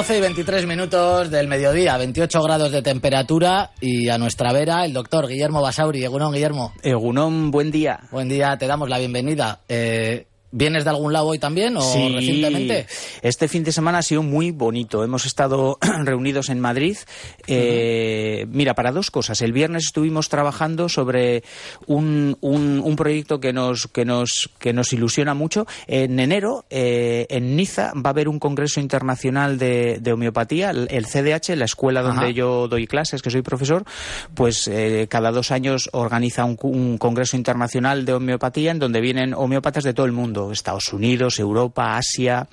12 y 23 minutos del mediodía, 28 grados de temperatura y a nuestra vera el doctor Guillermo Basauri. Egunón, Guillermo. Egunón, buen día. Buen día, te damos la bienvenida. Eh, ¿Vienes de algún lado hoy también o sí, recientemente? Este fin de semana ha sido muy bonito. Hemos estado reunidos en Madrid. Eh, uh -huh. Mira, para dos cosas. El viernes estuvimos trabajando sobre un, un, un, proyecto que nos, que, nos, que nos ilusiona mucho. En enero, eh, en Niza, va a haber un congreso internacional de, de homeopatía, el, el, CDH, la escuela donde yo doy clases, que soy profesor, pues eh, cada dos años organiza un, un congreso internacional de homeopatía en donde vienen homeópatas de todo el mundo. Estados Unidos, Europa, Asia,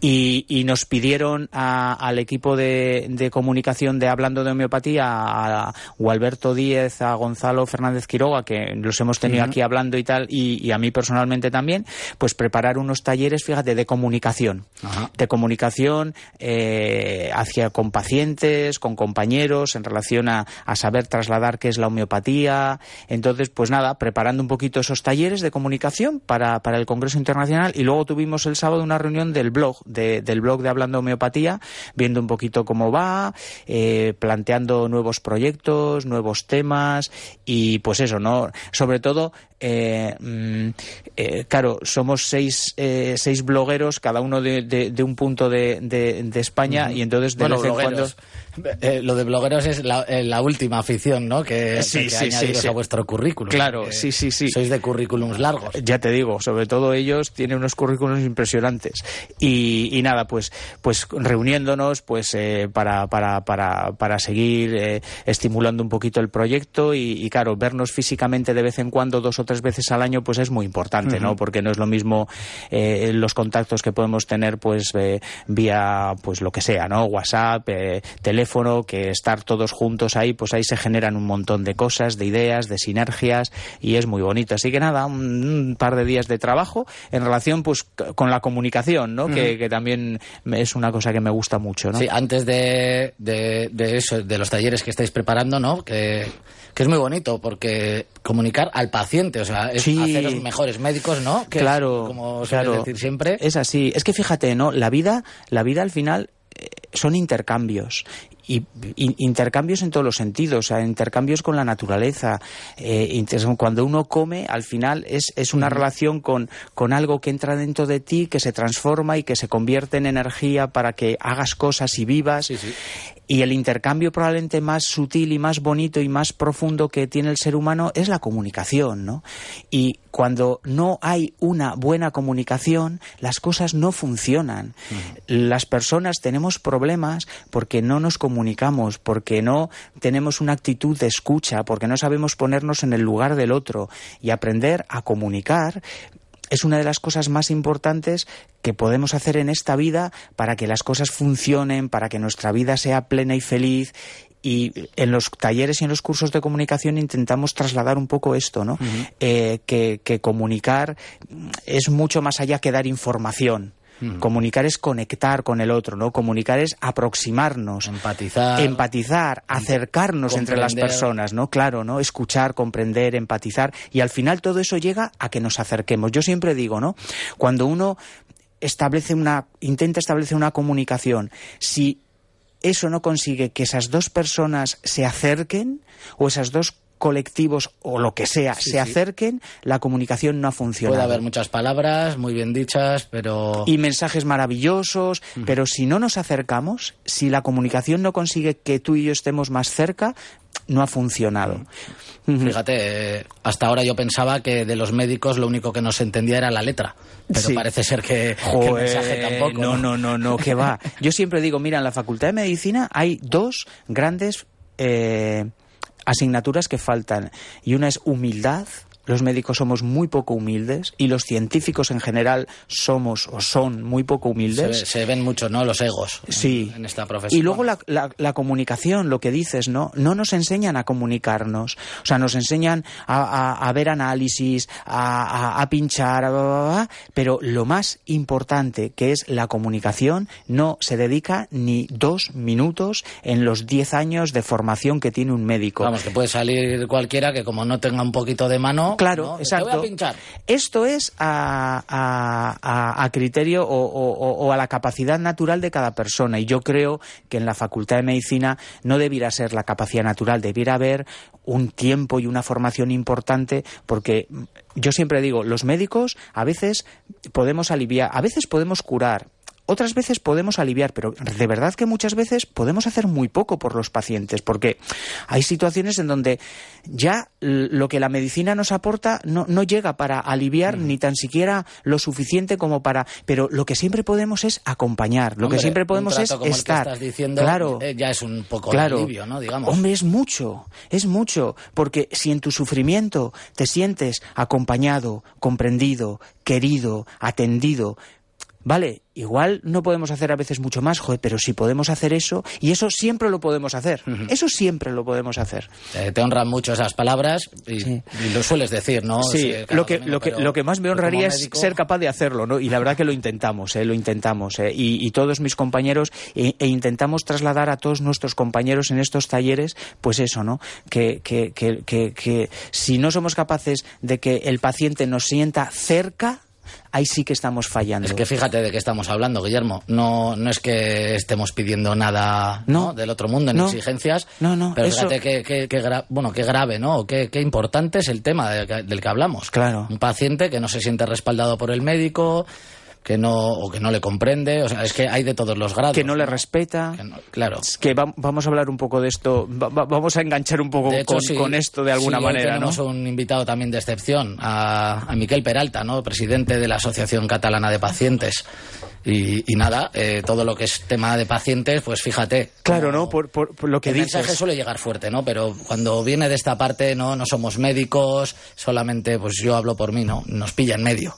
y, y nos pidieron a, al equipo de, de, comunicación de Hablando de Homeopatía, a, Gualberto Díez, a Gonzalo Fernández Quiroga, que los hemos tenido uh -huh. aquí hablando y tal, y, y, a mí personalmente también, pues preparar unos talleres, fíjate, de comunicación, uh -huh. de comunicación eh, hacia con pacientes, con compañeros, en relación a, a saber trasladar qué es la homeopatía. Entonces, pues nada, preparando un poquito esos talleres de comunicación para, para el Congreso Internacional y luego tuvimos el sábado una reunión del blog, de, del blog de Hablando Homeopatía, viendo un poquito cómo va, eh, planteando nuevos proyectos, nuevos temas y pues eso, ¿no? Sobre todo eh, eh, claro, somos seis, eh, seis blogueros, cada uno de, de, de un punto de, de España, mm. y entonces de bueno, vez en blogueros. cuando. Lo de blogueros es la, la, última afición, ¿no? Que, sí, que sí, sí, sí, a vuestro currículum. Claro, sí, sí, sí. Sois de currículums largos. Ya te digo, sobre todo ellos tienen unos currículums impresionantes. Y, y nada, pues, pues reuniéndonos pues eh, para, para, para, para seguir estimulando un poquito el proyecto y, y, claro, vernos físicamente de vez en cuando, dos o tres veces al año, pues es muy importante, uh -huh. ¿no? Porque no es lo mismo eh, los contactos que podemos tener pues eh, vía pues lo que sea, ¿no? WhatsApp, eh, teléfono, que estar todos juntos ahí, pues ahí se generan un montón de cosas, de ideas, de sinergias y es muy bonito. Así que nada, un, un par de días de trabajo en relación pues con la comunicación, ¿no? Uh -huh. que, que, también es una cosa que me gusta mucho, ¿no? Sí, antes de, de, de eso, de los talleres que estáis preparando, ¿no? Que que es muy bonito porque comunicar al paciente, o sea, es sí. hacer los mejores médicos, ¿no? Que claro, es, como claro. decir siempre. Es así. Es que fíjate, ¿no? La vida, la vida al final eh, son intercambios y, y, intercambios en todos los sentidos, o sea, intercambios con la naturaleza. Eh, cuando uno come, al final es, es una mm. relación con, con algo que entra dentro de ti, que se transforma y que se convierte en energía para que hagas cosas y vivas. Sí, sí. Y el intercambio probablemente más sutil y más bonito y más profundo que tiene el ser humano es la comunicación, ¿no? Y cuando no hay una buena comunicación, las cosas no funcionan. Uh -huh. Las personas tenemos problemas porque no nos comunicamos, porque no tenemos una actitud de escucha, porque no sabemos ponernos en el lugar del otro y aprender a comunicar es una de las cosas más importantes que podemos hacer en esta vida para que las cosas funcionen, para que nuestra vida sea plena y feliz y en los talleres y en los cursos de comunicación intentamos trasladar un poco esto, ¿no? Uh -huh. eh, que, que comunicar es mucho más allá que dar información. Mm. Comunicar es conectar con el otro, ¿no? Comunicar es aproximarnos. Empatizar. Empatizar, acercarnos entre las personas, ¿no? Claro, ¿no? Escuchar, comprender, empatizar. Y al final todo eso llega a que nos acerquemos. Yo siempre digo, ¿no? Cuando uno establece una, intenta establecer una comunicación, si eso no consigue que esas dos personas se acerquen o esas dos colectivos o lo que sea se acerquen, la comunicación no ha funcionado. Puede haber muchas palabras muy bien dichas, pero... Y mensajes maravillosos, pero si no nos acercamos, si la comunicación no consigue que tú y yo estemos más cerca, no ha funcionado. Fíjate, hasta ahora yo pensaba que de los médicos lo único que nos entendía era la letra, pero parece ser que, el mensaje tampoco. No, no, no, no, que va. Yo siempre digo, mira, en la Facultad de Medicina hay dos grandes eh, asignaturas que faltan. Y una es humildad los médicos somos muy poco humildes y los científicos en general somos o son muy poco humildes. Se, ven mucho, ¿no? Los egos sí. en, esta profesión. Y luego la, comunicación, lo que dices, ¿no? No nos enseñan a comunicarnos. O sea, nos enseñan a, ver análisis, a, pinchar, pero lo más importante, que es la comunicación, no se dedica ni dos minutos en los diez años de formación que tiene un médico. Vamos, que puede salir cualquiera que como no tenga un poquito de mano Claro, exacto. Esto es a, criterio o, a la capacidad natural de cada persona. Y yo creo que en la Facultad de Medicina no debiera ser la capacidad natural, debiera haber un tiempo y una formación importante, porque yo siempre digo, los médicos a veces podemos aliviar, a veces podemos curar, otras veces podemos aliviar, pero de verdad que muchas veces podemos hacer muy poco por los pacientes, porque hay situaciones en donde ya lo que la medicina nos aporta no, llega para aliviar ni tan siquiera lo suficiente como para... Pero lo que siempre podemos es acompañar, lo que siempre podemos es estar. claro, eh, ya es un poco claro, alivio, ¿no? Digamos. Hombre, es mucho, es mucho, porque si en tu sufrimiento te sientes acompañado, comprendido, querido, atendido, Vale, igual no podemos hacer a veces mucho más, joder, pero si podemos hacer eso, y eso siempre lo podemos hacer, eso siempre lo podemos hacer. Eh, te honran mucho esas palabras y, lo sueles decir, ¿no? Sí, lo, que, lo, que, lo que más me honraría es ser capaz de hacerlo, ¿no? Y la verdad que lo intentamos, ¿eh? lo intentamos, ¿eh? y, todos mis compañeros, e, e, intentamos trasladar a todos nuestros compañeros en estos talleres, pues eso, ¿no? Que, que, que, que si no somos capaces de que el paciente nos sienta cerca, ahí sí que estamos fallando. Es que fíjate de qué estamos hablando, Guillermo. No, no es que estemos pidiendo nada del otro mundo en exigencias, no, no, pero fíjate qué bueno, qué grave, ¿no? Qué, qué importante es el tema del que hablamos. Claro. Un paciente que no se siente respaldado por el médico, que no o que no le comprende, o sea, es que hay de todos los grados. Que no le respeta. claro. Es que vamos a hablar un poco de esto, vamos a enganchar un poco con, esto de alguna manera, tenemos un invitado también de excepción, a, a Miquel Peralta, ¿no? presidente de la Asociación Catalana de Pacientes. Y, nada, eh, todo lo que es tema de pacientes, pues fíjate. Claro, ¿no? Por, lo que el mensaje suele llegar fuerte, ¿no? Pero cuando viene de esta parte, no, no somos médicos, solamente, pues yo hablo por mí, ¿no? Nos pilla en medio.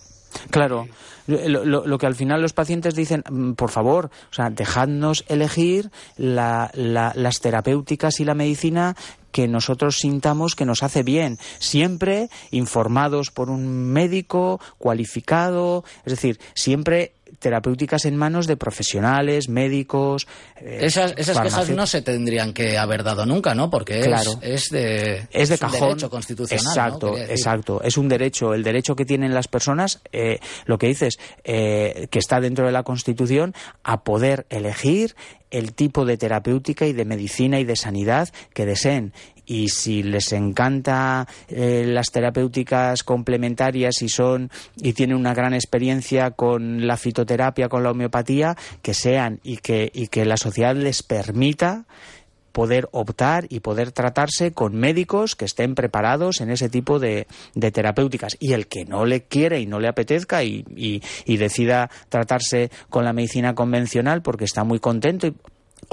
Claro. Lo, que al final los pacientes dicen, mm, por favor, o sea, dejadnos elegir las terapéuticas y la medicina que nosotros sintamos que nos hace bien, siempre informados por un médico cualificado, es decir, siempre terapéuticas en manos de profesionales, médicos. Eh, esas esas quejas no se tendrían que haber dado nunca, ¿no? Porque es, de, es de cajón. Un derecho constitucional. Exacto, exacto. Es un derecho. El derecho que tienen las personas, eh, lo que dices, eh, que está dentro de la Constitución, a poder elegir el tipo de terapéutica y de medicina y de sanidad que deseen. Y si les encanta eh, las terapéuticas complementarias y son y tienen una gran experiencia con la fitoterapia, con la homeopatía, que sean y que, y que la sociedad les permita poder optar y poder tratarse con médicos que estén preparados en ese tipo de, terapéuticas. Y el que no le quiere y no le apetezca y, y, decida tratarse con la medicina convencional porque está muy contento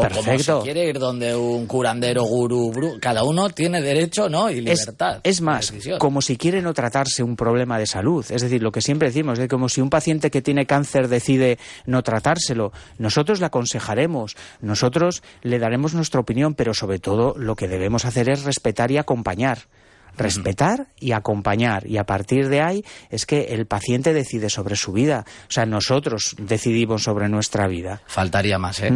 Perfecto. como quiere ir donde un curandero, gurú, cada uno tiene derecho, ¿no? Y libertad. Es, más, como si quiere no tratarse un problema de salud. Es decir, lo que siempre decimos, es como si un paciente que tiene cáncer decide no tratárselo. Nosotros le aconsejaremos, nosotros le daremos nuestra opinión, pero sobre todo lo que debemos hacer es respetar y acompañar respetar y acompañar. Y a partir de ahí es que el paciente decide sobre su vida. O sea, nosotros decidimos sobre nuestra vida. Faltaría más, ¿eh?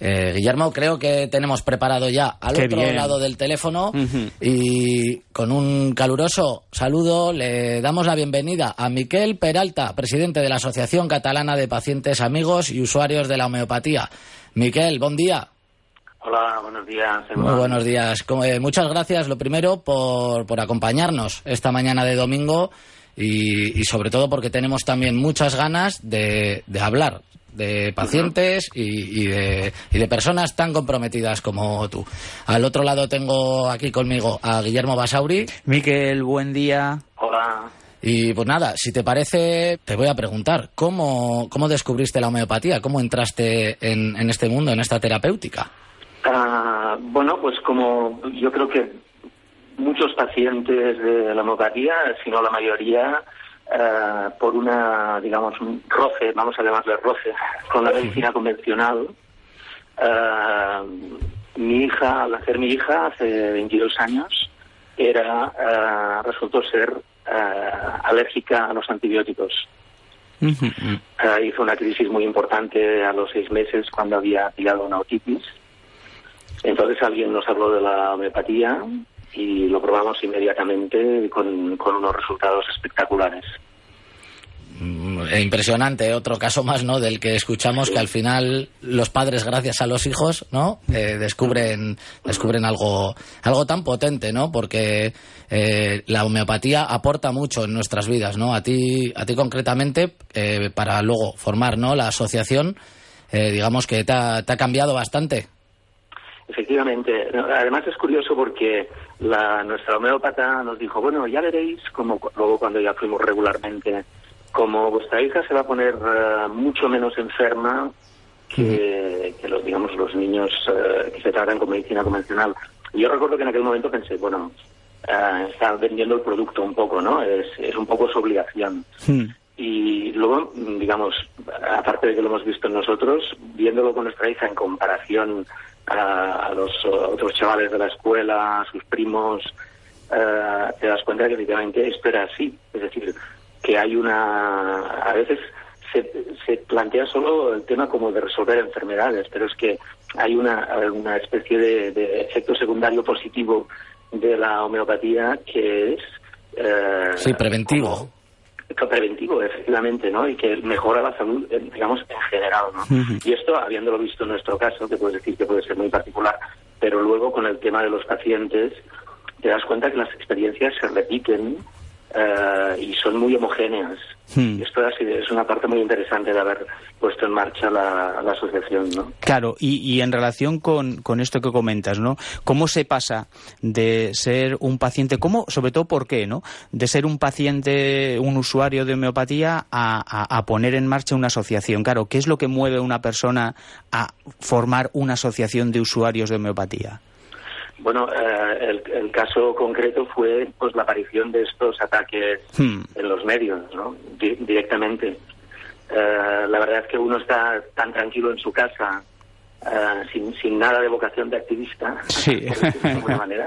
eh Guillermo, creo que tenemos preparado ya al otro lado del teléfono y con un caluroso saludo le damos la bienvenida a Miquel Peralta, presidente de la Asociación Catalana de Pacientes Amigos y Usuarios de la Homeopatía. Miquel, buen día. Hola, buenos días. Muy buenos días. Eh, muchas gracias, lo primero, por, por acompañarnos esta mañana de domingo y, sobre todo porque tenemos también muchas ganas de, de hablar de pacientes y, de, y, de, personas tan comprometidas como tú. Al otro lado tengo aquí conmigo a Guillermo Basauri. Miquel, buen día. Hola. Y pues nada, si te parece, te voy a preguntar, ¿cómo, cómo descubriste la homeopatía? ¿Cómo entraste en, en este mundo, en esta terapéutica? Bueno, pues como yo creo que muchos pacientes de la homeopatía, si no la mayoría, eh, por una, digamos, un roce, vamos a llamarle roce, con la medicina convencional. Eh, mi hija, al nacer mi hija, hace 22 años, era, eh, resultó ser alérgica a los antibióticos. hizo una crisis muy importante a los seis meses cuando había pillado una otitis. Entonces alguien nos habló de la homeopatía y lo probamos inmediatamente con, unos resultados espectaculares. Mm, impresionante, otro caso más, ¿no? Del que escuchamos que al final los padres, gracias a los hijos, ¿no? Eh, descubren, descubren algo, algo tan potente, ¿no? Porque eh, la homeopatía aporta mucho en nuestras vidas, ¿no? A ti, a ti concretamente, eh, para luego formar, ¿no? La asociación, digamos que te ha, te ha cambiado bastante. Efectivamente. Además es curioso porque la, nuestra homeópata nos dijo, bueno, ya veréis, como luego cuando ya fuimos regularmente, como vuestra hija se va a poner eh, mucho menos enferma que, los, digamos, los niños eh, que se tratan con medicina convencional. yo recuerdo que en aquel momento pensé, bueno, uh, está vendiendo el producto un poco, ¿no? Es, es un poco su obligación. Y luego, digamos, aparte de que lo hemos visto nosotros, viéndolo con nuestra hija en comparación a, los otros chavales de la escuela, a sus primos, eh, te das cuenta que efectivamente esto era así. Es decir, que hay una. A veces se, se plantea solo el tema como de resolver enfermedades, pero es que hay una, una especie de, efecto secundario positivo de la homeopatía que es. Eh, sí, preventivo preventivo, efectivamente, ¿no? Y que mejora la salud, eh, digamos, en general, ¿no? Y esto, habiéndolo visto en nuestro caso, que puedes decir que puede ser muy particular, pero luego con el tema de los pacientes, te das cuenta que las experiencias se repiten eh, y son muy homogéneas. Hmm. Y esto es una parte muy interesante de haber puesto en marcha la, asociación, ¿no? Claro, y, en relación con, esto que comentas, ¿no? ¿Cómo se pasa de ser un paciente, cómo, sobre todo por qué, ¿no? De ser un paciente, un usuario de homeopatía a, poner en marcha una asociación. Claro, ¿qué es lo que mueve a una persona a formar una asociación de usuarios de homeopatía? Bueno, eh, el, caso concreto fue pues la aparición de estos ataques hmm. en los medios, ¿no? directamente. Eh, la verdad es que uno está tan tranquilo en su casa, eh, sin, sin nada de vocación de activista, de alguna manera,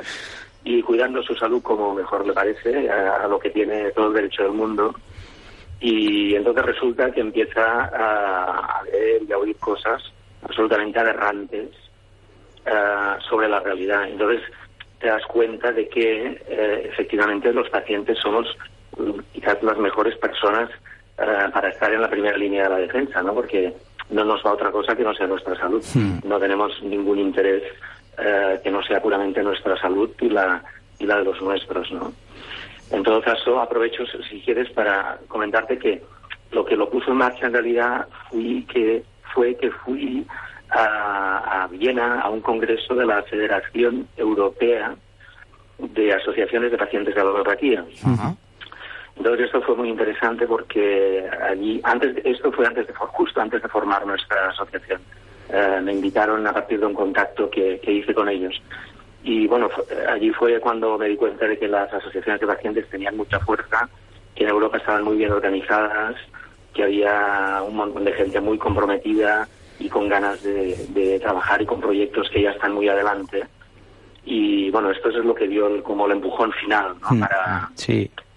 y cuidando su salud como mejor le parece, a, lo que tiene todo el derecho del mundo. Y entonces resulta que empieza a, a ver y a oír cosas absolutamente aberrantes eh, sobre la realidad. Entonces te das cuenta de que eh, efectivamente los pacientes somos mm, quizás las mejores personas eh, para estar en la primera línea de la defensa, ¿no? Porque no nos va otra cosa que no sea nuestra salud. Hmm. No tenemos ningún interés que no sea puramente nuestra salud y la, y la de los nuestros, ¿no? En todo caso, aprovecho, si quieres, para comentarte que lo que lo puso en marcha en realidad fui que, fue que fui a, Viena a un congreso de la Federación Europea de Asociaciones de Pacientes de Homeopatía. Entonces esto fue muy interesante porque allí, antes esto fue antes de, justo antes de formar nuestra asociación. Eh, me invitaron a partir de un contacto que, hice con ellos. Y bueno, allí fue cuando me di cuenta de que las asociaciones de pacientes tenían mucha fuerza, que en Europa estaban muy bien organizadas, que había un montón de gente muy comprometida, y con ganas de, trabajar y con proyectos que ya están muy adelante. Y bueno, esto es lo que dio como el empujón final hmm. para,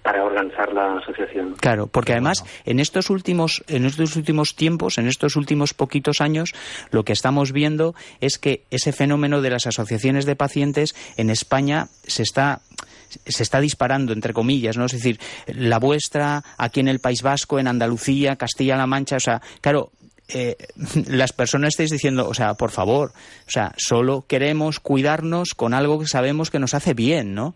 para organizar la asociación. Claro, porque además en estos últimos en estos últimos tiempos, en estos últimos poquitos años, lo que estamos viendo es que ese fenómeno de las asociaciones de pacientes en España se está se está disparando, entre comillas, ¿no? Es decir, la vuestra, aquí en el País Vasco, en Andalucía, Castilla-La Mancha, o sea, claro, eh, las personas estáis diciendo, o sea, por favor, o sea, solo queremos cuidarnos con algo que sabemos que nos hace bien, ¿no?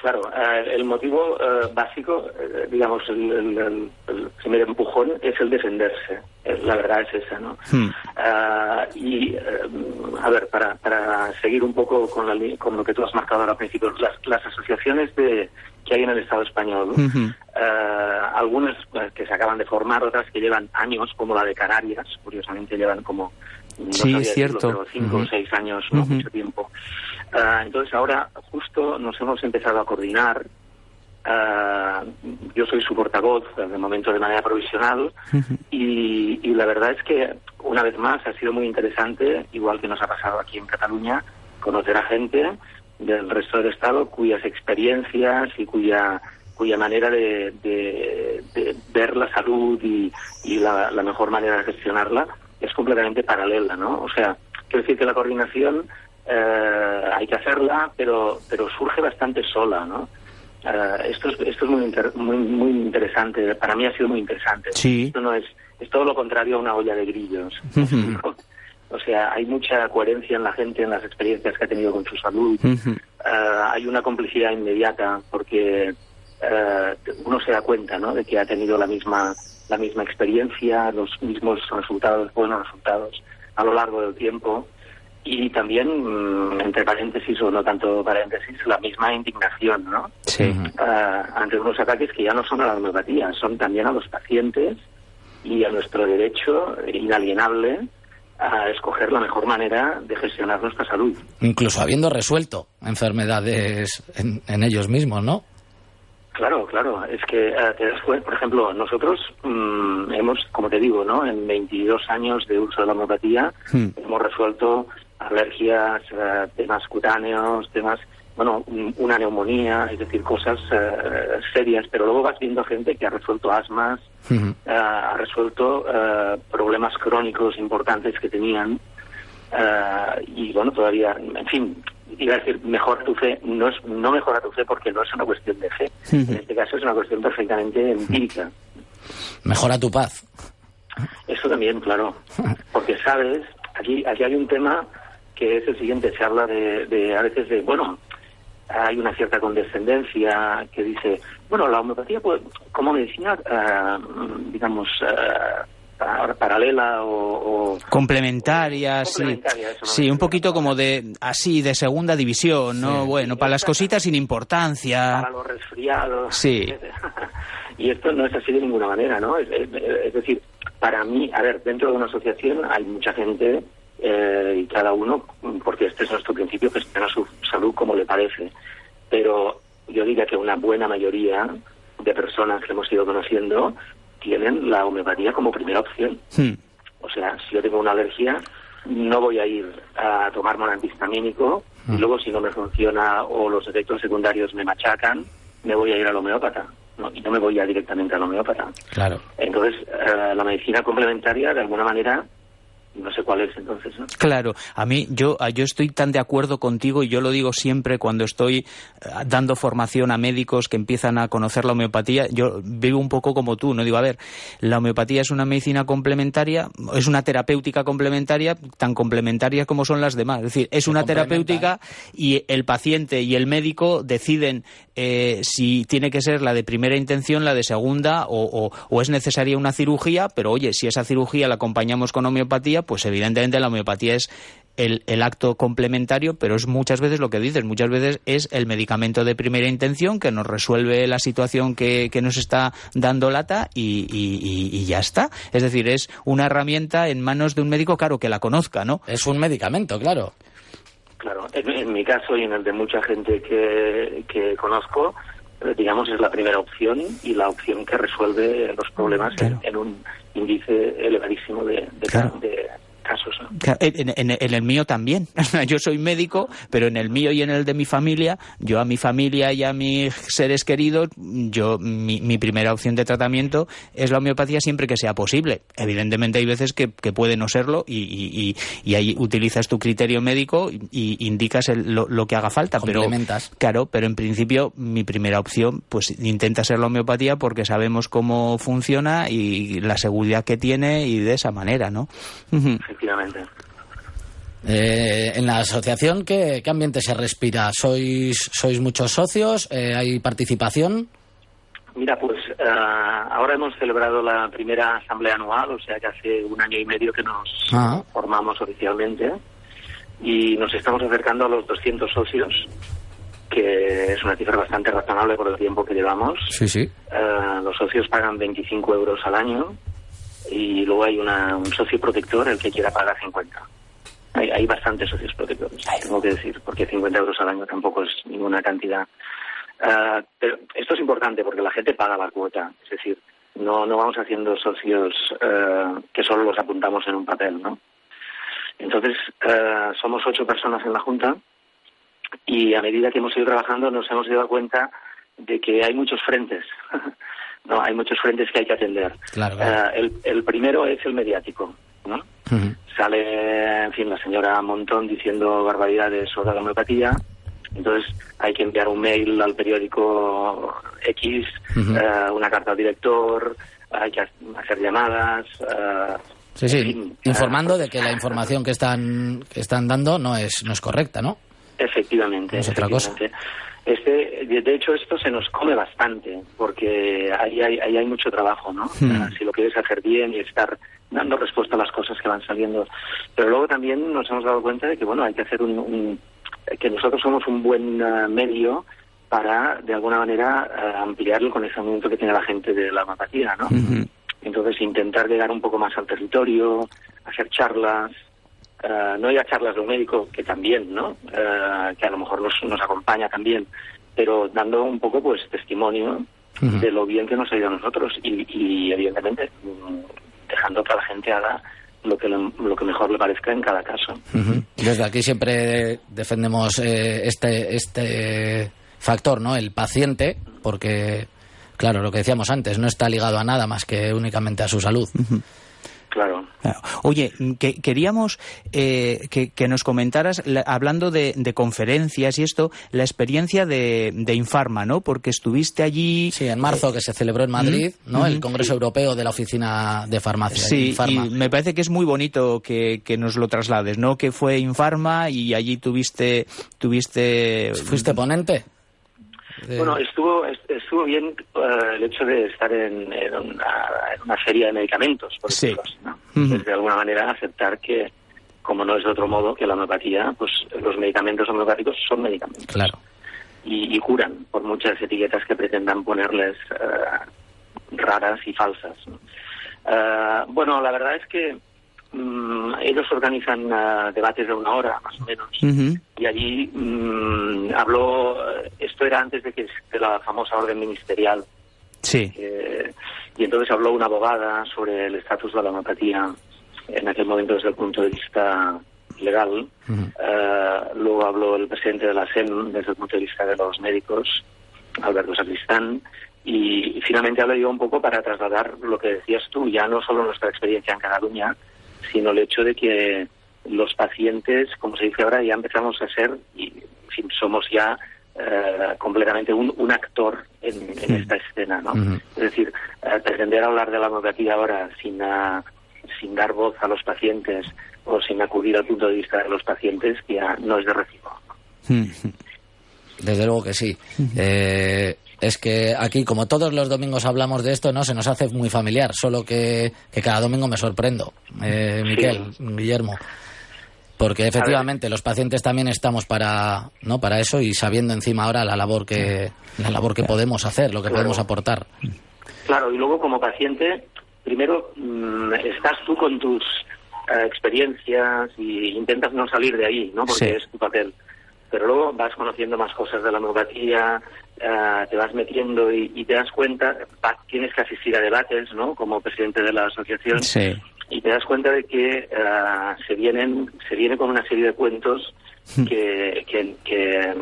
Claro, eh, el motivo eh, básico, eh, digamos, el, primer empujón es el defenderse. La verdad es esa, ¿no? Hmm. y, a ver, para, para seguir un poco con, la, con lo que tú has marcado ahora al principio, las, asociaciones de, que hay en el Estado español, algunas que se acaban de formar, otras que llevan años, como la de Canarias, curiosamente llevan como sí, es cierto. cinco o seis años, no mucho tiempo. Ah, entonces ahora justo nos hemos empezado a coordinar. Ah, yo soy su portavoz de momento de manera provisional y, la verdad es que una vez más ha sido muy interesante, igual que nos ha pasado aquí en Cataluña, conocer a gente del resto del Estado cuyas experiencias y cuya cuya manera de, ver la salud y, la, la, mejor manera de gestionarla es completamente paralela, ¿no? O sea, quiero decir que la coordinación eh, hay que hacerla, pero, pero surge bastante sola, ¿no? Eh, esto es, esto es muy, muy, muy interesante, para mí ha sido muy interesante. Sí. Esto no es, es todo lo contrario a una olla de grillos. O sea, hay mucha coherencia en la gente, en las experiencias que ha tenido con su salud. Eh, hay una complicidad inmediata porque uno se da cuenta, ¿no? De que ha tenido la misma la misma experiencia, los mismos resultados, buenos resultados a lo largo del tiempo y también, mm, entre paréntesis o no tanto paréntesis, la misma indignación, ¿no? Sí. Ah, ante unos ataques que ya no son a la homeopatía, son también a los pacientes y a nuestro derecho inalienable a escoger la mejor manera de gestionar nuestra salud. Incluso habiendo resuelto enfermedades en, en ellos mismos, ¿no? Claro, claro. Es que eh, por ejemplo, nosotros mm, hemos, como te digo, ¿no? En 22 años de uso de la homeopatía hmm. hemos resuelto alergias, eh, temas cutáneos, temas, bueno, una neumonía, es decir, cosas eh, serias. Pero luego vas viendo gente que ha resuelto asmas, hmm. ha resuelto problemas crónicos importantes que tenían. y bueno, todavía, en fin, iba a decir, mejora tu fe, no, es, no mejora tu fe porque no es una cuestión de fe. En este caso es una cuestión perfectamente empírica. Mejora tu paz. Eso también, claro. Porque sabes, aquí, aquí hay un tema que es el siguiente, se habla de, de a veces de, bueno, hay una cierta condescendencia que dice, bueno, la homeopatía pues, como medicina, eh, digamos, eh, paralela o, complementaria, sí, sí, un poquito como de así de segunda división, ¿no? bueno, para las cositas sin importancia, para los resfriados, sí. y esto no es así de ninguna manera, ¿no? Es, decir, para mí, a ver, dentro de una asociación hay mucha gente eh, y cada uno, porque este es nuestro principio, gestiona su salud como le parece, pero yo diría que una buena mayoría de personas que hemos ido conociendo tienen la homeopatía como primera opción. O sea, si yo tengo una alergia, no voy a ir a tomarme un antihistamínico y hmm. luego si no me funciona o los efectos secundarios me machacan, me voy a ir al homeópata. ¿no? Y no me voy ya directamente al homeópata. Claro. Entonces, eh, la medicina complementaria, de alguna manera, no sé cuál es entonces. ¿no? Claro, a mí yo, yo estoy tan de acuerdo contigo y yo lo digo siempre cuando estoy eh, dando formación a médicos que empiezan a conocer la homeopatía, yo vivo un poco como tú, no digo, a ver, la homeopatía es una medicina complementaria, es una terapéutica complementaria, tan complementaria como son las demás, es decir, es una terapéutica y el paciente y el médico deciden eh, si tiene que ser la de primera intención, la de segunda o, o es necesaria una cirugía, pero oye, si esa cirugía la acompañamos con homeopatía, pues evidentemente la homeopatía es el, acto complementario, pero es muchas veces lo que dices, muchas veces es el medicamento de primera intención que nos resuelve la situación que, nos está dando lata y, ya está. Es decir, es una herramienta en manos de un médico, claro, que la conozca, ¿no? Es un medicamento, claro. Claro, en, mi caso y en el de mucha gente que, que conozco, eh, digamos, es la primera opción y la opción que resuelve los problemas en, un índice elevadísimo de, casos. En, el mío también. yo soy médico, pero en el mío y en el de mi familia, yo a mi familia y a mis seres queridos, yo mi, primera opción de tratamiento es la homeopatía siempre que sea posible. Evidentemente hay veces que, puede no serlo y, ahí utilizas tu criterio médico y indicas lo, que haga falta. Pero, claro, pero en principio mi primera opción pues intenta ser la homeopatía porque sabemos cómo funciona y la seguridad que tiene y de esa manera, ¿no? Efectivamente. Eh, en la asociación, ¿qué, ambiente se respira? ¿Sois, sois muchos socios? Eh, ¿Hay participación? Mira, pues eh, ahora hemos celebrado la primera asamblea anual, o sea que hace un año y medio que nos ah. formamos oficialmente y nos estamos acercando a los 200 socios, que es una cifra bastante razonable por el tiempo que llevamos. Sí, sí. los socios pagan 25 euros al año y luego hay una, un socio protector el que quiera pagar 50. Hay, hay bastantes socios protectores, tengo que decir, porque 50 euros al año tampoco es ninguna cantidad. Ah, pero esto es importante porque la gente paga la cuota, es decir, no, no vamos haciendo socios uh, que solo los apuntamos en un papel, ¿no? Entonces, uh, somos ocho personas en la Junta y a medida que hemos ido trabajando nos hemos dado cuenta de que hay muchos frentes no hay muchos frentes que hay que atender. Eh, el, primero es el mediático, ¿no? Sale, en fin, la señora Montón diciendo barbaridades sobre la homeopatía, entonces hay que enviar un mail al periódico X, eh, una carta al director, hay que hacer llamadas. Eh, sí, sí, informando de que la información que están que están dando no es no es correcta, ¿no? Efectivamente. es otra cosa. Este, de hecho, esto se nos come bastante, porque ahí hay, hay mucho trabajo, ¿no? Hmm. Si lo quieres hacer bien y estar dando respuesta a las cosas que van saliendo. Pero luego también nos hemos dado cuenta de que, bueno, hay que hacer un... que nosotros somos un buen eh, medio para, de alguna manera, uh, ampliar el conocimiento que tiene la gente de la homeopatía, ¿no? Entonces, intentar llegar un poco más al territorio, hacer charlas, eh, no hay charlas de un médico, que también, ¿no? Eh, que a lo mejor nos, nos acompaña también, pero dando un poco, pues, testimonio de lo bien que nos ha ido a nosotros y, evidentemente, mm, dejando que la gente haga lo que, lo que mejor le parezca en cada caso. Desde aquí siempre defendemos eh, este, este factor, ¿no? El paciente, porque, claro, lo que decíamos antes, no está ligado a nada más que únicamente a su salud. Claro. Oye, que, queríamos eh, que, nos comentaras, hablando de, conferencias y esto, la experiencia de, Infarma, ¿no? Porque estuviste allí... Sí, en marzo, que se celebró en Madrid, ¿no? El Congreso Europeo de la Oficina de Farmacia. Sí, y me parece que es muy bonito que, nos lo traslades, ¿no? Que fue Infarma y allí tuviste... tuviste ¿Fuiste ponente? Bueno, estuvo estuvo bien eh, el hecho de estar en, una, feria de medicamentos, por sí. de alguna manera aceptar que, como no es de otro modo, que la homeopatía, pues los medicamentos homeopáticos son medicamentos. Claro. Y, curan, por muchas etiquetas que pretendan ponerles eh, raras y falsas. Eh, bueno, la verdad es que Mm, ellos organizan uh, debates de una hora, más o menos, y allí mm, habló, esto era antes de que de la famosa orden ministerial, sí. y entonces habló una abogada sobre el estatus de la homeopatía en aquel momento desde el punto de vista legal, uh, luego habló el presidente de la SEM desde el punto de vista de los médicos, Alberto Sacristán, y, finalmente hablé yo un poco para trasladar lo que decías tú, ya no solo nuestra experiencia en Cataluña, sino el hecho de que los pacientes, como se dice ahora, ya empezamos a ser, y en fin, somos ya eh, completamente un, un, actor en, esta escena, ¿no? Es decir, eh, pretender hablar de la homeopatía ahora sin, uh, sin dar voz a los pacientes o sin acudir al punto de vista de los pacientes ya no es de recibo. Desde luego que sí. Eh, es que aquí, como todos los domingos hablamos de esto, no se nos hace muy familiar, solo que, cada domingo me sorprendo, eh, Miquel, Guillermo. Porque efectivamente los pacientes también estamos para, ¿no? para eso y sabiendo encima ahora la labor que, la labor que podemos hacer, lo que podemos aportar. Claro, y luego como paciente, primero mm, estás tú con tus eh, experiencias y intentas no salir de ahí, ¿no? Porque es tu papel pero luego vas conociendo más cosas de la homeopatía, eh, te vas metiendo y, te das cuenta, tienes que asistir a debates, ¿no? Como presidente de la asociación. Sí. y te das cuenta de que uh, se vienen se viene con una serie de cuentos hmm. que, que, que,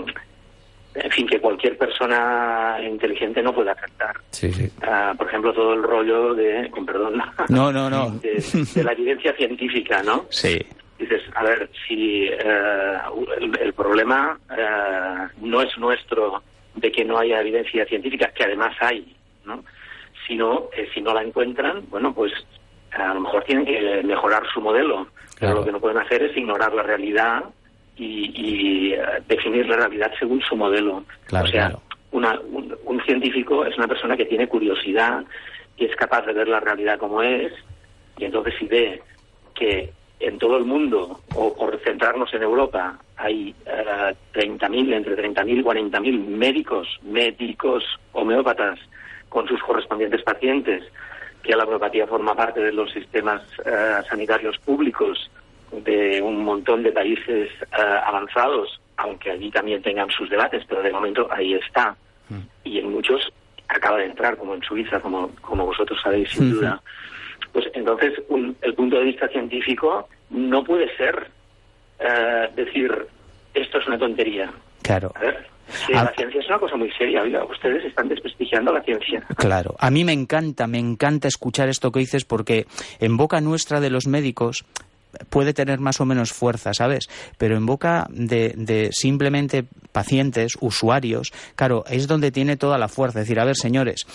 en fin que cualquier persona inteligente no puede aceptar sí, sí. Uh, por ejemplo todo el rollo de con perdón no no no de, de la evidencia científica no sí dices, a ver, si eh, el, el, problema eh, no es nuestro de que no haya evidencia científica, que además hay, ¿no? sino que si no la encuentran, bueno, pues a lo mejor tienen que mejorar su modelo, pero lo que no pueden hacer es ignorar la realidad y, y uh, definir la realidad según su modelo. Claro, o sea, claro. Una, un, un científico es una persona que tiene curiosidad y es capaz de ver la realidad como es, y entonces si ve que en todo el mundo, o por centrarnos en Europa, hay uh, 30.000, entre 30.000 y 40.000 médicos, médicos homeópatas con sus correspondientes pacientes, que la homeopatía forma parte de los sistemas uh, sanitarios públicos de un montón de países uh, avanzados, aunque allí también tengan sus debates, pero de momento ahí está. Mm. Y en muchos acaba de entrar, como en Suiza, como, como vosotros sabéis sin duda. Pues entonces un, el punto de vista científico no puede ser uh, decir esto es una tontería. Claro. A ver, sí, a... la ciencia es una cosa muy seria. Oiga, ustedes están desprestigiando la ciencia. Claro. A mí me encanta, me encanta escuchar esto que dices porque en boca nuestra de los médicos puede tener más o menos fuerza, ¿sabes? Pero en boca de, de, simplemente pacientes, usuarios, claro, es donde tiene toda la fuerza. Es decir, a ver, señores,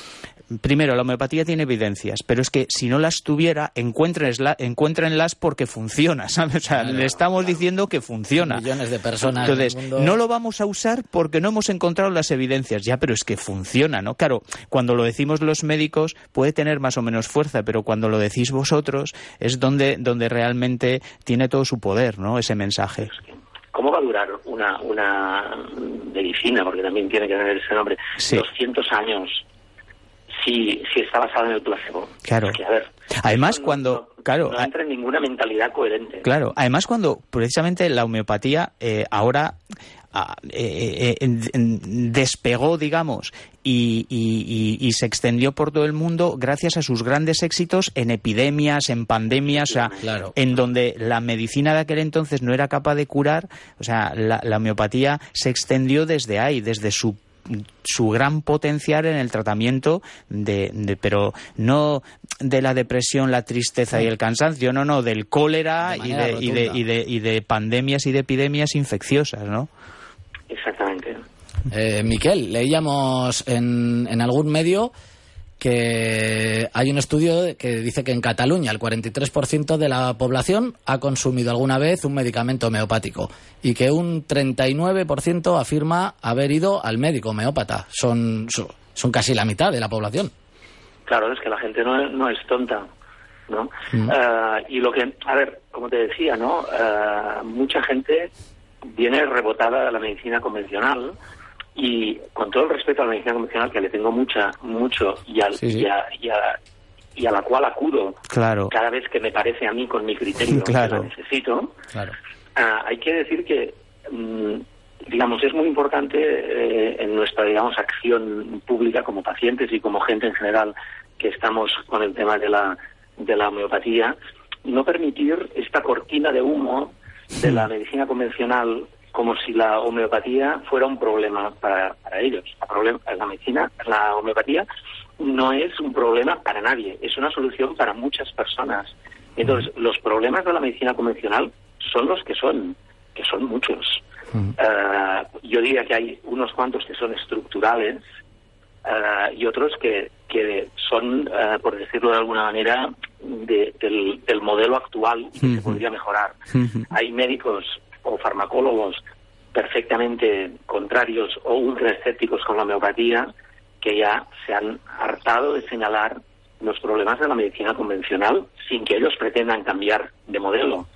primero, la homeopatía tiene evidencias, pero es que si no las tuviera, encuéntrenlas, encuéntrenlas porque funciona, ¿sabes? O sea, claro, le estamos claro. diciendo que funciona. Millones de personas. Entonces, mundo... no lo vamos a usar porque no hemos encontrado las evidencias. Ya, pero es que funciona, ¿no? Claro, cuando lo decimos los médicos puede tener más o menos fuerza, pero cuando lo decís vosotros es donde, donde realmente tiene todo su poder, ¿no? Ese mensaje. ¿Cómo va a durar una, una medicina? Porque también tiene que tener ese nombre. Sí. 200 años si, si está basado en el placebo. Claro. Es que, a ver, Además, no, cuando. No, claro. no entra en ninguna mentalidad coherente. Claro. Además, cuando precisamente la homeopatía eh, ahora. Eh, eh, despegó, digamos, y, y, y, se extendió por todo el mundo gracias a sus grandes éxitos en epidemias, en pandemias, o sea, claro. en donde la medicina de aquel entonces no era capaz de curar, o sea, la, la homeopatía se extendió desde ahí, desde su su gran potencial en el tratamiento de, de, pero no de la depresión, la tristeza sí. y el cansancio, no, no, del cólera de y, de, y, de, y, de, y de pandemias y de epidemias infecciosas, ¿no? Exactamente. Eh, Miquel, leíamos en, en algún medio que hay un estudio que dice que en Cataluña el 43% de la población ha consumido alguna vez un medicamento homeopático y que un 39% afirma haber ido al médico homeópata. Son, son casi la mitad de la población. Claro, es que la gente no, no es tonta. ¿no? Mm. Uh, y lo que, a ver, como te decía, ¿no? Uh, mucha gente viene rebotada a la medicina convencional y con todo el respeto a la medicina convencional que le tengo mucha mucho y, al, sí, sí. y, a, y, a, y, a, la cual acudo claro. cada vez que me parece a mí con mi criterio claro. que la necesito claro. uh, hay que decir que um, digamos es muy importante eh, en nuestra digamos acción pública como pacientes y como gente en general que estamos con el tema de la de la homeopatía no permitir esta cortina de humo de la medicina convencional como si la homeopatía fuera un problema para, para ellos. La, problem la medicina, la homeopatía no es un problema para nadie, es una solución para muchas personas. Entonces, los problemas de la medicina convencional son los que son, que son muchos. Uh, yo diría que hay unos cuantos que son estructurales uh, y otros que, que son, uh, por decirlo de alguna manera, de, del, del, modelo actual que se podría mejorar. Hay médicos o farmacólogos perfectamente contrarios o ultra escépticos con la homeopatía que ya se han hartado de señalar los problemas de la medicina convencional sin que ellos pretendan cambiar de modelo,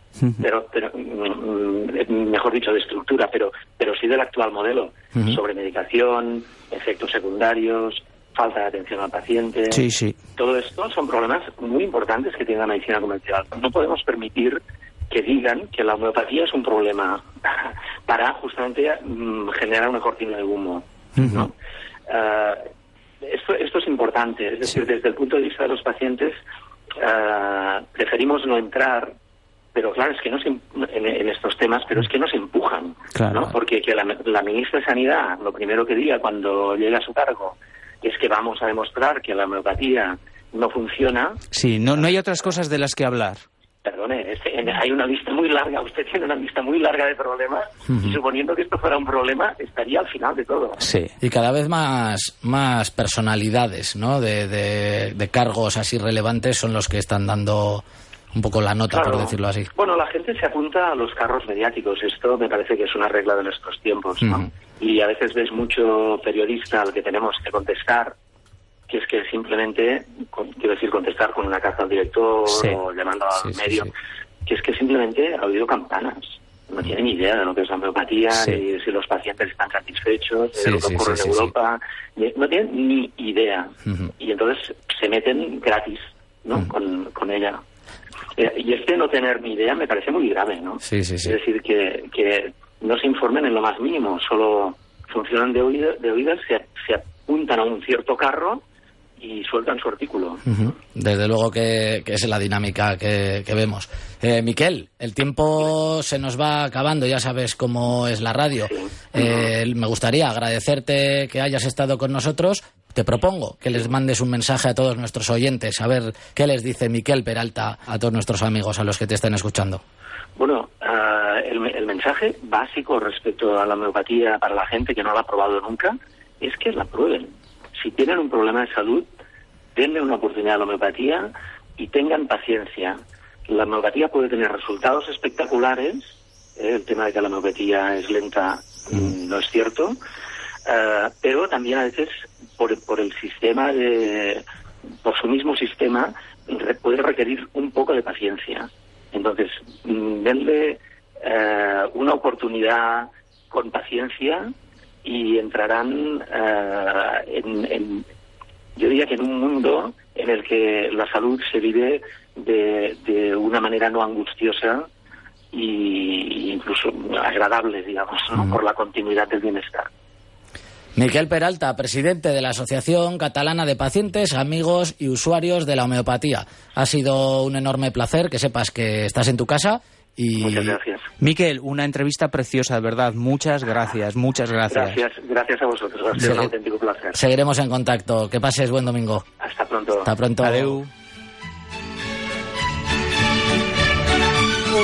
pero, pero mejor dicho de estructura, pero, pero sí del actual modelo sobre medicación, efectos secundarios, falta de atención al paciente. Sí, sí. Todo esto son problemas muy importantes que tiene la medicina convencional. No podemos permitir que digan que la homeopatía es un problema para justamente mm, generar una cortina de humo. ¿no? Uh -huh. uh, esto, esto es importante, es decir, sí. desde el punto de vista de los pacientes, eh, preferimos no entrar pero claro, es que no se, en, estos temas, pero es que nos empujan, ¿no? Porque que la, ministra de Sanidad lo primero que diga cuando llega a su cargo es que vamos a demostrar que la homeopatía no funciona. Sí, no, no hay otras cosas de las que hablar. Perdone, hay una lista muy larga, usted tiene una lista muy larga de problemas y suponiendo que esto fuera un problema, estaría al final de todo. Sí, y cada vez más, más personalidades, ¿no? De, de, de cargos así relevantes son los que están dando un poco la nota, por decirlo así. Bueno, la gente se apunta a los carros mediáticos. Esto me parece que es una regla de nuestros tiempos. Y a veces ves mucho periodista al que tenemos que contestar, que es que simplemente, quiero decir, contestar con una carta al director o llamando al medio, que es que simplemente ha oído campanas. No tiene ni idea de lo que es la homeopatía, ni si los pacientes están satisfechos, de lo que ocurre en Europa. No tienen ni idea. Y entonces se meten gratis ¿no? con, con ella. Eh, y este no tener ni idea me parece muy grave, ¿no? Sí, sí, sí. Es decir, que, que no se informen en lo más mínimo, solo funcionan de, oído, de oídas, se, se apuntan a un cierto carro y sueltan su artículo. Desde luego que, es la dinámica que, vemos. Eh, Miquel, el tiempo se nos va acabando, ya sabes cómo es la radio. Eh, me gustaría agradecerte que hayas estado con nosotros te propongo que les mandes un mensaje a todos nuestros oyentes, a ver qué les dice Miquel Peralta a todos nuestros amigos, a los que te estén escuchando. Bueno, ah, el, mensaje básico respecto a la homeopatía para la gente que no la ha probado nunca es que la prueben. Si tienen un problema de salud, denle una oportunidad a la homeopatía y tengan paciencia. La homeopatía puede tener resultados espectaculares. ¿eh? el tema de que la homeopatía es lenta mm. no es cierto. Ah, pero también a veces por, por el sistema de, por su mismo sistema, puede requerir un poco de paciencia. Entonces, mm, denle eh, una oportunidad con paciencia y entrarán eh, en, yo diría que en un mundo en el que la salud se vive de, de una manera no angustiosa e incluso agradable, digamos, por la continuidad del bienestar. Miquel Peralta, presidente de la Asociación Catalana de Pacientes, Amigos y Usuarios de la Homeopatía. Ha sido un enorme placer que sepas que estás en tu casa. Y... Muchas gracias. Miquel, una entrevista preciosa, de verdad. Muchas gracias, muchas gracias. Gracias, gracias a vosotros. Ha sido un auténtico placer. Seguiremos en contacto. Que pases buen domingo. Hasta pronto. Hasta pronto. Adeu.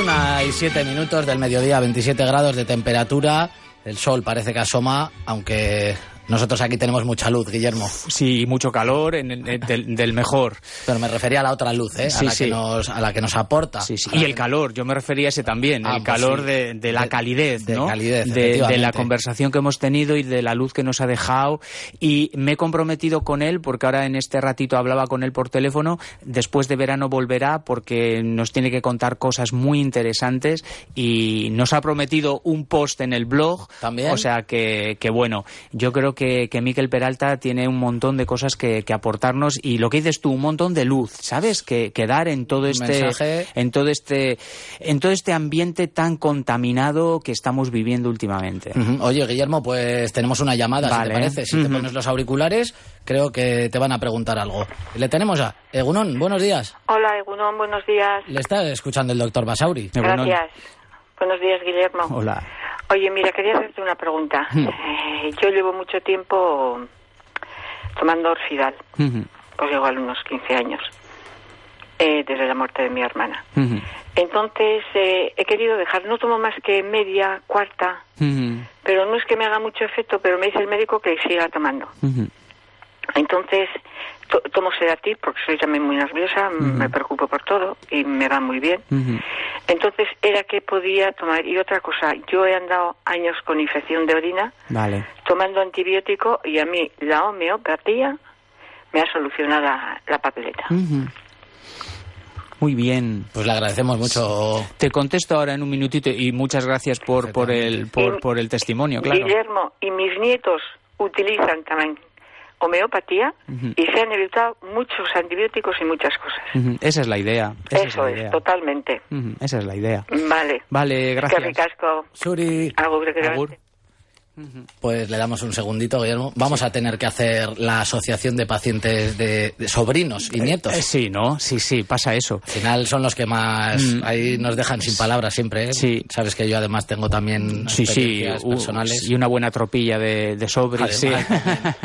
Una y siete minutos del mediodía, 27 grados de temperatura. El sol parece que asoma, aunque nosotros aquí tenemos mucha luz, Guillermo. Sí, mucho calor en, del, mejor. Pero me refería a la otra luz, ¿eh? a, la Que nos, a la que nos aporta. Sí, y el calor, yo me refería a ese también, ah, el pues calor de, la calidez, de, ¿no? calidez, de, la conversación que hemos tenido y de la luz que nos ha dejado. Y me he comprometido con él, porque ahora en este ratito hablaba con él por teléfono, después de verano volverá porque nos tiene que contar cosas muy interesantes y nos ha prometido un post en el blog. También. O sea que, que bueno, yo creo que, que Miquel Peralta tiene un montón de cosas que, aportarnos y lo que dices tú, un montón de luz, ¿sabes? Que, que dar en todo este, en todo este, en todo este ambiente tan contaminado que estamos viviendo últimamente. Oye, Guillermo, pues tenemos una llamada, si te parece. Si te pones los auriculares, creo que te van a preguntar algo. Le tenemos a Egunon, buenos días. Hola, Egunon, buenos días. Le está escuchando el doctor Basauri. Gracias. Buenos días, Guillermo. Hola. Oye, mira, quería hacerte una pregunta. Hmm. Eh, yo llevo mucho tiempo tomando orfidal, pues igual unos 15 años, eh, desde la muerte de mi hermana. Entonces eh, he querido dejar, no tomo más que media, cuarta, pero no es que me haga mucho efecto, pero me dice el médico que siga tomando. Entonces tomo sedativ porque soy también muy nerviosa, me preocupo por todo y me va muy bien. Entonces era que podía tomar. Y otra cosa, yo he andado años con infección de orina, tomando antibiótico y a mí la homeopatía me ha solucionado la, papeleta. Muy bien. Pues le agradecemos mucho. Te contesto ahora en un minutito y muchas gracias por, por, el, por, por el testimonio, claro. Guillermo, y mis nietos utilizan también homeopatía y se han evitado muchos antibióticos y muchas cosas. Esa es la idea. Eso es, totalmente. Esa es la idea. Vale. Vale, gracias. Suri. Pues le damos un segundito, Guillermo. Vamos a tener que hacer la asociación de pacientes de, sobrinos y eh, nietos. Eh, sí, ¿no? Sí, sí, pasa eso. Al final son los que más mm. ahí nos dejan sin palabras siempre. ¿eh? Sí. Sabes que yo además tengo también sí, sí, personales. Y una buena tropilla de, de Sí.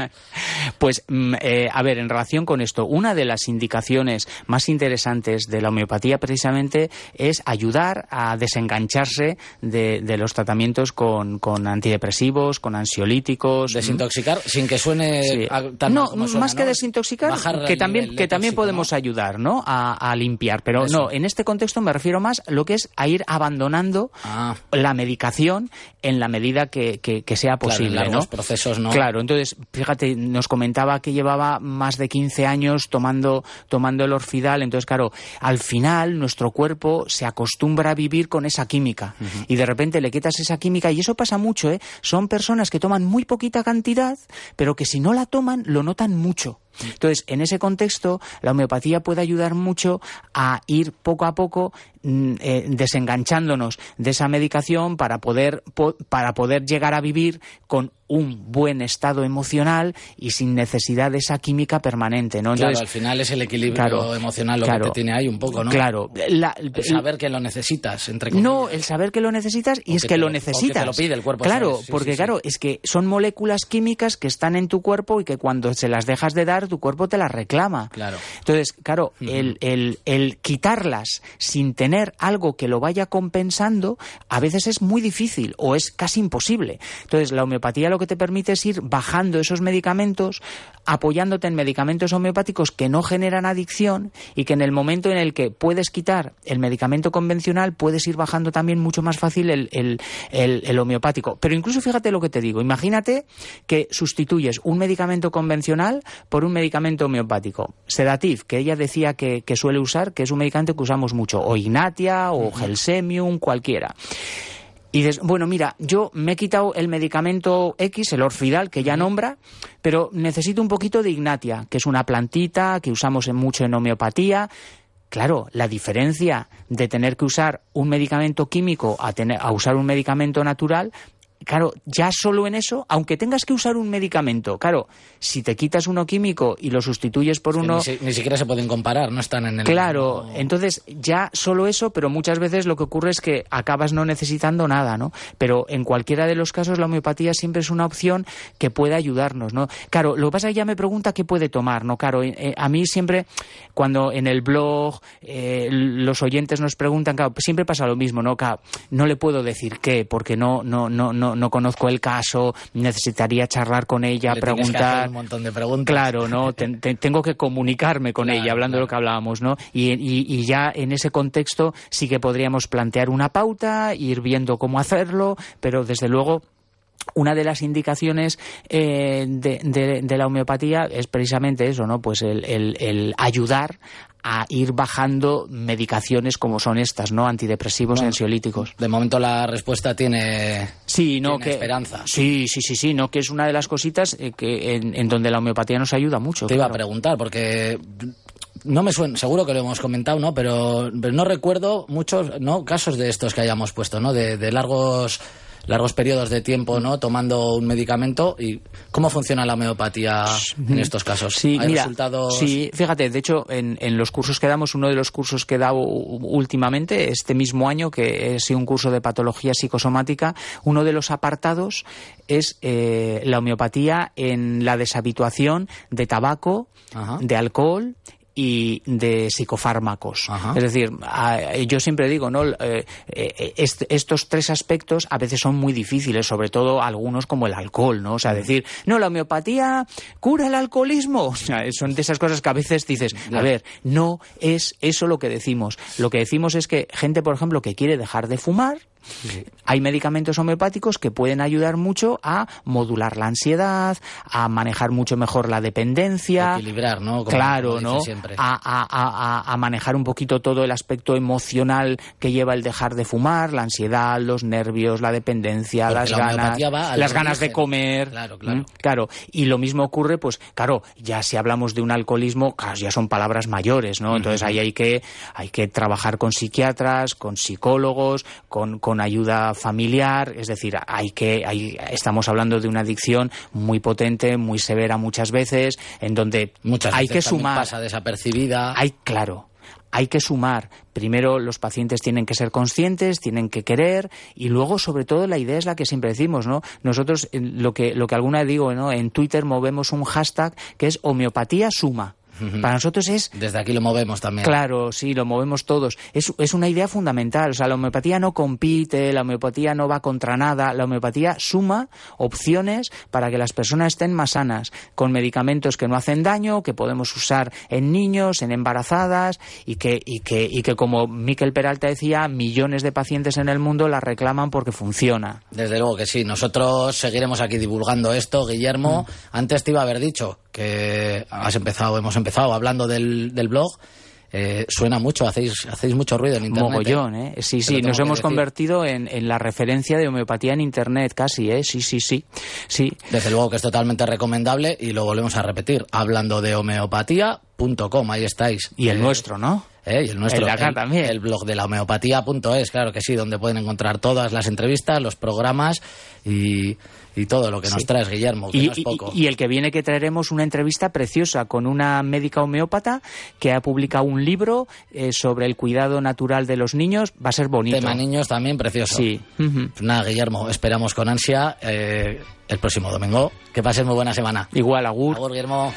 pues, mm, a ver, en relación con esto, una de las indicaciones más interesantes de la homeopatía precisamente es ayudar a desengancharse de, los tratamientos con, con antidepresivos con ansiolíticos. Desintoxicar sin que suene tan No, más que desintoxicar, que también, que también podemos ayudar ¿no? A, limpiar. Pero no, en este contexto me refiero más a lo que es a ir abandonando ah. la medicación en la medida que, sea posible. Claro, ¿no? procesos, ¿no? Claro, entonces, fíjate, nos comentaba que llevaba más de 15 años tomando, tomando el orfidal. Entonces, claro, al final nuestro cuerpo se acostumbra a vivir con esa química. Y de repente le quitas esa química, y eso pasa mucho, ¿eh? Son personas que toman muy poquita cantidad, pero que si no la toman lo notan mucho. Entonces, en ese contexto, la homeopatía puede ayudar mucho a ir poco a poco mm, eh, desenganchándonos de esa medicación para poder, para poder llegar a vivir con un buen estado emocional y sin necesidad de esa química permanente, ¿no? claro, al final es el equilibrio emocional lo que te tiene ahí un poco, ¿no? Claro. el saber que lo necesitas, entre No, el saber que lo necesitas y es que, lo necesitas. lo pide el cuerpo. Claro, porque claro, es que son moléculas químicas que están en tu cuerpo y que cuando se las dejas de dar, tu cuerpo te las reclama. Claro. Entonces, claro, el, el, el quitarlas sin tener algo que lo vaya compensando, a veces es muy difícil o es casi imposible. Entonces, la homeopatía lo que te permite es ir bajando esos medicamentos, apoyándote en medicamentos homeopáticos que no generan adicción y que en el momento en el que puedes quitar el medicamento convencional, puedes ir bajando también mucho más fácil el, el, el, homeopático. Pero incluso fíjate lo que te digo, imagínate que sustituyes un medicamento convencional por un medicamento homeopático. Sedativ, que ella decía que, que suele usar, que es un medicamento que usamos mucho, o Ignatia, o Gelsemium, cualquiera. Y dices, bueno, mira, yo me he quitado el medicamento X, el orfidal, que ya nombra, pero necesito un poquito de ignatia, que es una plantita que usamos mucho en homeopatía. Claro, la diferencia de tener que usar un medicamento químico a, tener, a usar un medicamento natural claro, ya solo en eso, aunque tengas que usar un medicamento, claro, si te quitas uno químico y lo sustituyes por uno... Ni, siquiera se pueden comparar, no están en el... Claro, entonces ya solo eso, pero muchas veces lo que ocurre es que acabas no necesitando nada, ¿no? Pero en cualquiera de los casos la homeopatía siempre es una opción que puede ayudarnos, ¿no? Claro, lo que pasa es que ya me pregunta qué puede tomar, ¿no? Claro, eh, eh, a mí siempre, cuando en el blog eh, los oyentes nos preguntan, claro, siempre pasa lo mismo, ¿no? Claro, no le puedo decir qué, porque no, no, no, no no, conozco el caso, necesitaría charlar con ella, preguntar. un montón de preguntas. Claro, ¿no? tengo que comunicarme con ella, hablando de lo que hablábamos, ¿no? Y, ya en ese contexto sí que podríamos plantear una pauta, ir viendo cómo hacerlo, pero desde luego una de las indicaciones eh, de, la homeopatía es precisamente eso, ¿no? Pues el ayudar a ir bajando medicaciones como son estas, ¿no? Antidepresivos ansiolíticos. De momento la respuesta tiene, sí, no, que, esperanza. Sí, sí, sí, sí, no, que es una de las cositas eh, que en, donde la homeopatía nos ayuda mucho. Te iba a preguntar, porque no me suena, seguro que lo hemos comentado, ¿no? Pero, no recuerdo muchos, ¿no? Casos de estos que hayamos puesto, ¿no? de largos largos periodos de tiempo no tomando un medicamento. Y cómo funciona la homeopatía en estos casos sí resultados sí fíjate de hecho en, los cursos que damos uno de los cursos que he dado últimamente este mismo año que es un curso de patología psicosomática uno de los apartados es eh, la homeopatía en la deshabituación de tabaco de alcohol y de psicofármacos. Es decir, yo siempre digo, ¿no? Eh, eh, estos tres aspectos a veces son muy difíciles, sobre todo algunos como el alcohol, ¿no? O sea, decir, no, la homeopatía cura el alcoholismo. O sea, son de esas cosas que a veces dices, a ver, no es eso lo que decimos. Lo que decimos es que gente, por ejemplo, que quiere dejar de fumar, hay medicamentos homeopáticos que pueden ayudar mucho a modular la ansiedad, a manejar mucho mejor la dependencia. equilibrar, ¿no? claro, ¿no? A, manejar un poquito todo el aspecto emocional que lleva el dejar de fumar, la ansiedad, los nervios, la dependencia, las ganas, las ganas de comer. Claro, claro. Claro. Y lo mismo ocurre, pues, claro, ya si hablamos de un alcoholismo, ya son palabras mayores, ¿no? Entonces ahí hay que, hay que trabajar con psiquiatras, con psicólogos, con con ayuda familiar, es decir, hay que, hay, estamos hablando de una adicción muy potente, muy severa muchas veces, en donde muchas hay que sumar. Pasa desapercibida. Hay, claro, hay que sumar. Primero los pacientes tienen que ser conscientes, tienen que querer y luego sobre todo la idea es la que siempre decimos, ¿no? Nosotros lo que lo que alguna vez digo, ¿no? En Twitter movemos un hashtag que es homeopatía suma. Para nosotros es... Desde aquí lo movemos también. Claro, sí, lo movemos todos. Es, es una idea fundamental. O sea, la homeopatía no compite, la homeopatía no va contra nada. La homeopatía suma opciones para que las personas estén más sanas, con medicamentos que no hacen daño, que podemos usar en niños, en embarazadas y que, y que, y que como Miquel Peralta decía, millones de pacientes en el mundo la reclaman porque funciona. Desde luego que sí. Nosotros seguiremos aquí divulgando esto, Guillermo. Mm. Antes te iba a haber dicho que has empezado, hemos empezado hablando del, del blog. Eh, suena mucho, hacéis, hacéis mucho ruido en Internet. Mogollón, ¿eh? Sí, sí, nos hemos convertido en, en, la referencia de homeopatía en Internet casi, ¿eh? Sí, sí, sí, sí. Desde luego que es totalmente recomendable y lo volvemos a repetir, hablando de homeopatía.com, ahí estáis. Y el eh, nuestro, ¿no? ¿eh? y el nuestro, el, también. el blog de la homeopatía.es, claro que sí, donde pueden encontrar todas las entrevistas, los programas y, y todo lo que nos traes, Guillermo, y, poco. Y, el que viene que traeremos una entrevista preciosa con una médica homeópata que ha publicado un libro eh, sobre el cuidado natural de los niños. Va a ser bonito. Tema niños también precioso. Sí. Pues nada, Guillermo, esperamos con ansia eh, el próximo domingo. Que pases muy buena semana. Igual, Agur. Agur, Guillermo.